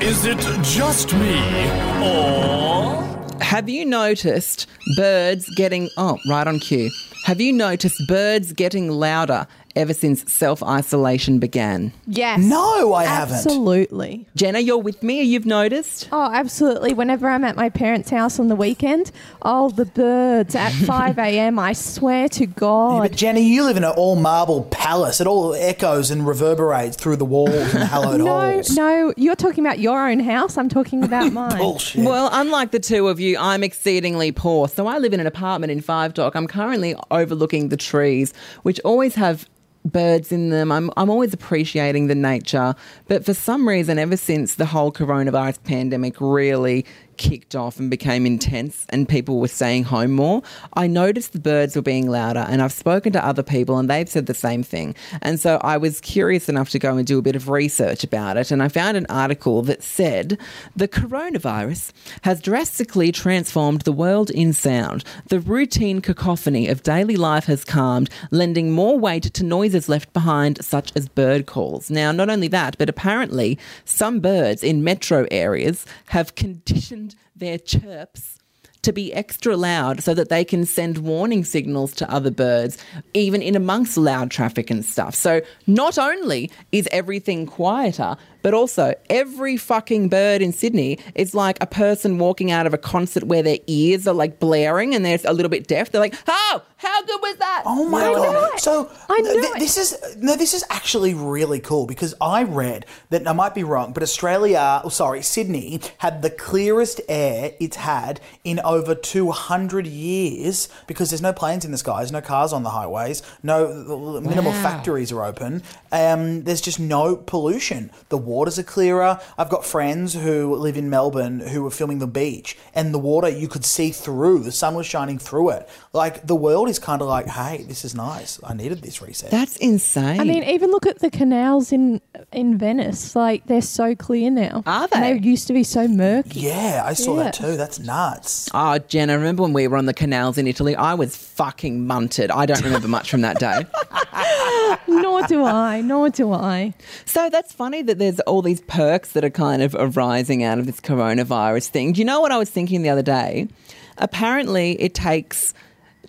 Is it just me? Or. Have you noticed birds getting oh right on cue? Have you noticed birds getting louder ever since self isolation began? Yes. No, I haven't. Absolutely. Jenna, you're with me. You've noticed? Oh, absolutely. Whenever I'm at my parents' house on the weekend, oh, the birds at 5 a.m., I swear to Yeah, God. but Jenny, you live in an all marble palace. It all echoes and reverberates through the walls and the hallowed no, halls. no, you're talking about your own house. I'm talking about mine. Bullshit. Well, unlike the two of you, I'm exceedingly poor. So I live in an apartment in Five Dock. I'm currently overlooking the trees, which always have birds in them. I'm, I'm always appreciating the nature. But for some reason, ever since the whole coronavirus pandemic really kicked off and became intense and people were staying home more, I noticed the birds were being louder. And I've spoken to other people and they've said the same thing. And so I was curious enough to go and do a bit of research about it. And I found an article that said the coronavirus has drastically transformed the world in sound. The routine cacophony of daily life has calmed, lending more weight to noises left behind, such as bird calls. Now, not only that, but apparently some birds in metro areas have conditioned their chirps to be extra loud so that they can send warning signals to other birds, even in amongst loud traffic and stuff. So not only is everything quieter, but also every fucking bird in Sydney is like a person walking out of a concert where their ears are like blaring and they're a little bit deaf. They're like, "Oh, how good was that?" Oh my I god! So I know th- it. this is no, this is actually really cool because I read that I might be wrong, but Australia, oh, sorry, Sydney had the clearest air it's had in over two hundred years because there's no planes in the skies, no cars on the highways, no minimal Wow. factories are open. Um, there's just no pollution. The waters are clearer. I've got friends who live in Melbourne who were filming the beach, and the water you could see through. The sun was shining through it. Like the world is kind of like, hey, this is nice. I needed this reset. That's insane. I mean, even look at the canals in in Venice. Like they're so clear now. Are And they? they used to be so murky. yeah, I saw that too. That's nuts. Oh, Jenna, remember when we were on the canals in Italy? I was fucking munted. I don't remember much from that day. nor do I. Nor do I. So that's funny that there's all these perks that are kind of arising out of this coronavirus thing. Do you know what I was thinking the other day? Apparently, it takes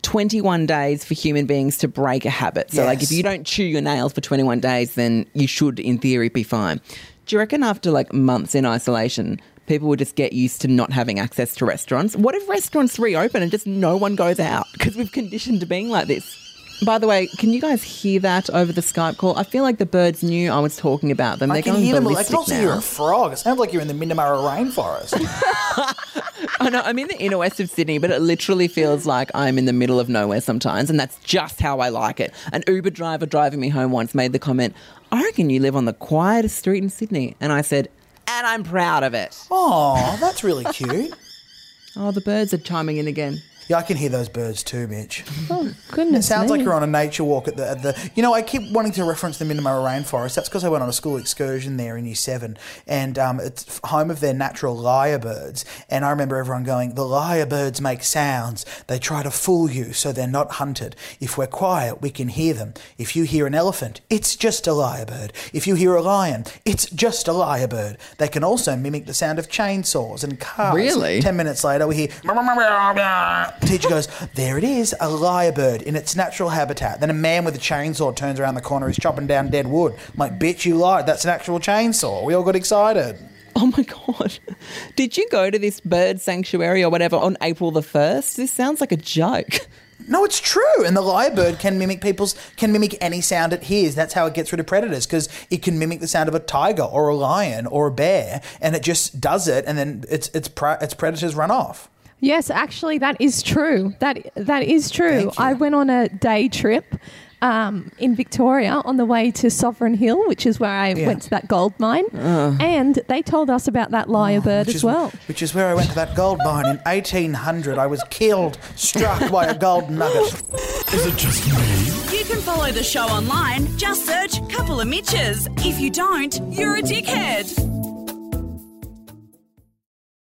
21 days for human beings to break a habit. So, like, if you don't chew your nails for 21 days, then you should, in theory, be fine. Do you reckon after like months in isolation, people would just get used to not having access to restaurants? What if restaurants reopen and just no one goes out because we've conditioned to being like this? By the way, can you guys hear that over the Skype call? I feel like the birds knew I was talking about them. I They're can going hear them. I can also now. hear a frog. It sounds like you're in the Minnamurra rainforest. I know I'm in the inner west of Sydney, but it literally feels like I'm in the middle of nowhere sometimes, and that's just how I like it. An Uber driver driving me home once made the comment, "I reckon you live on the quietest street in Sydney," and I said, "And I'm proud of it." oh, that's really cute. Oh, the birds are chiming in again. Yeah, I can hear those birds too, Mitch. Oh goodness. It sounds me. like you're on a nature walk at the, at the. You know, I keep wanting to reference the Minnamurra rainforest. That's because I went on a school excursion there in Year Seven, and um, it's home of their natural lyrebirds. And I remember everyone going, "The lyrebirds make sounds. They try to fool you, so they're not hunted. If we're quiet, we can hear them. If you hear an elephant, it's just a lyrebird. If you hear a lion, it's just a lyrebird. They can also mimic the sound of chainsaws and cars. Really? Ten minutes later, we hear. Teacher goes, There it is, a lyrebird in its natural habitat. Then a man with a chainsaw turns around the corner, he's chopping down dead wood. I'm like, Bitch, you lied. That's an actual chainsaw. We all got excited. Oh my god! Did you go to this bird sanctuary or whatever on April the first? This sounds like a joke. No, it's true. And the lyrebird can mimic people's, can mimic any sound it hears. That's how it gets rid of predators because it can mimic the sound of a tiger or a lion or a bear, and it just does it, and then its its pre- its predators run off. Yes, actually, that is true. That that is true. I went on a day trip um, in Victoria on the way to Sovereign Hill, which is where I Yeah. went to that gold mine, and they told us about that lyrebird Which as is, well. which is where I went to that gold mine in 1800. I was killed, struck by a gold nugget. Is it just me? You can follow the show online. Just search Couple of Mitches. If you don't, you're a dickhead.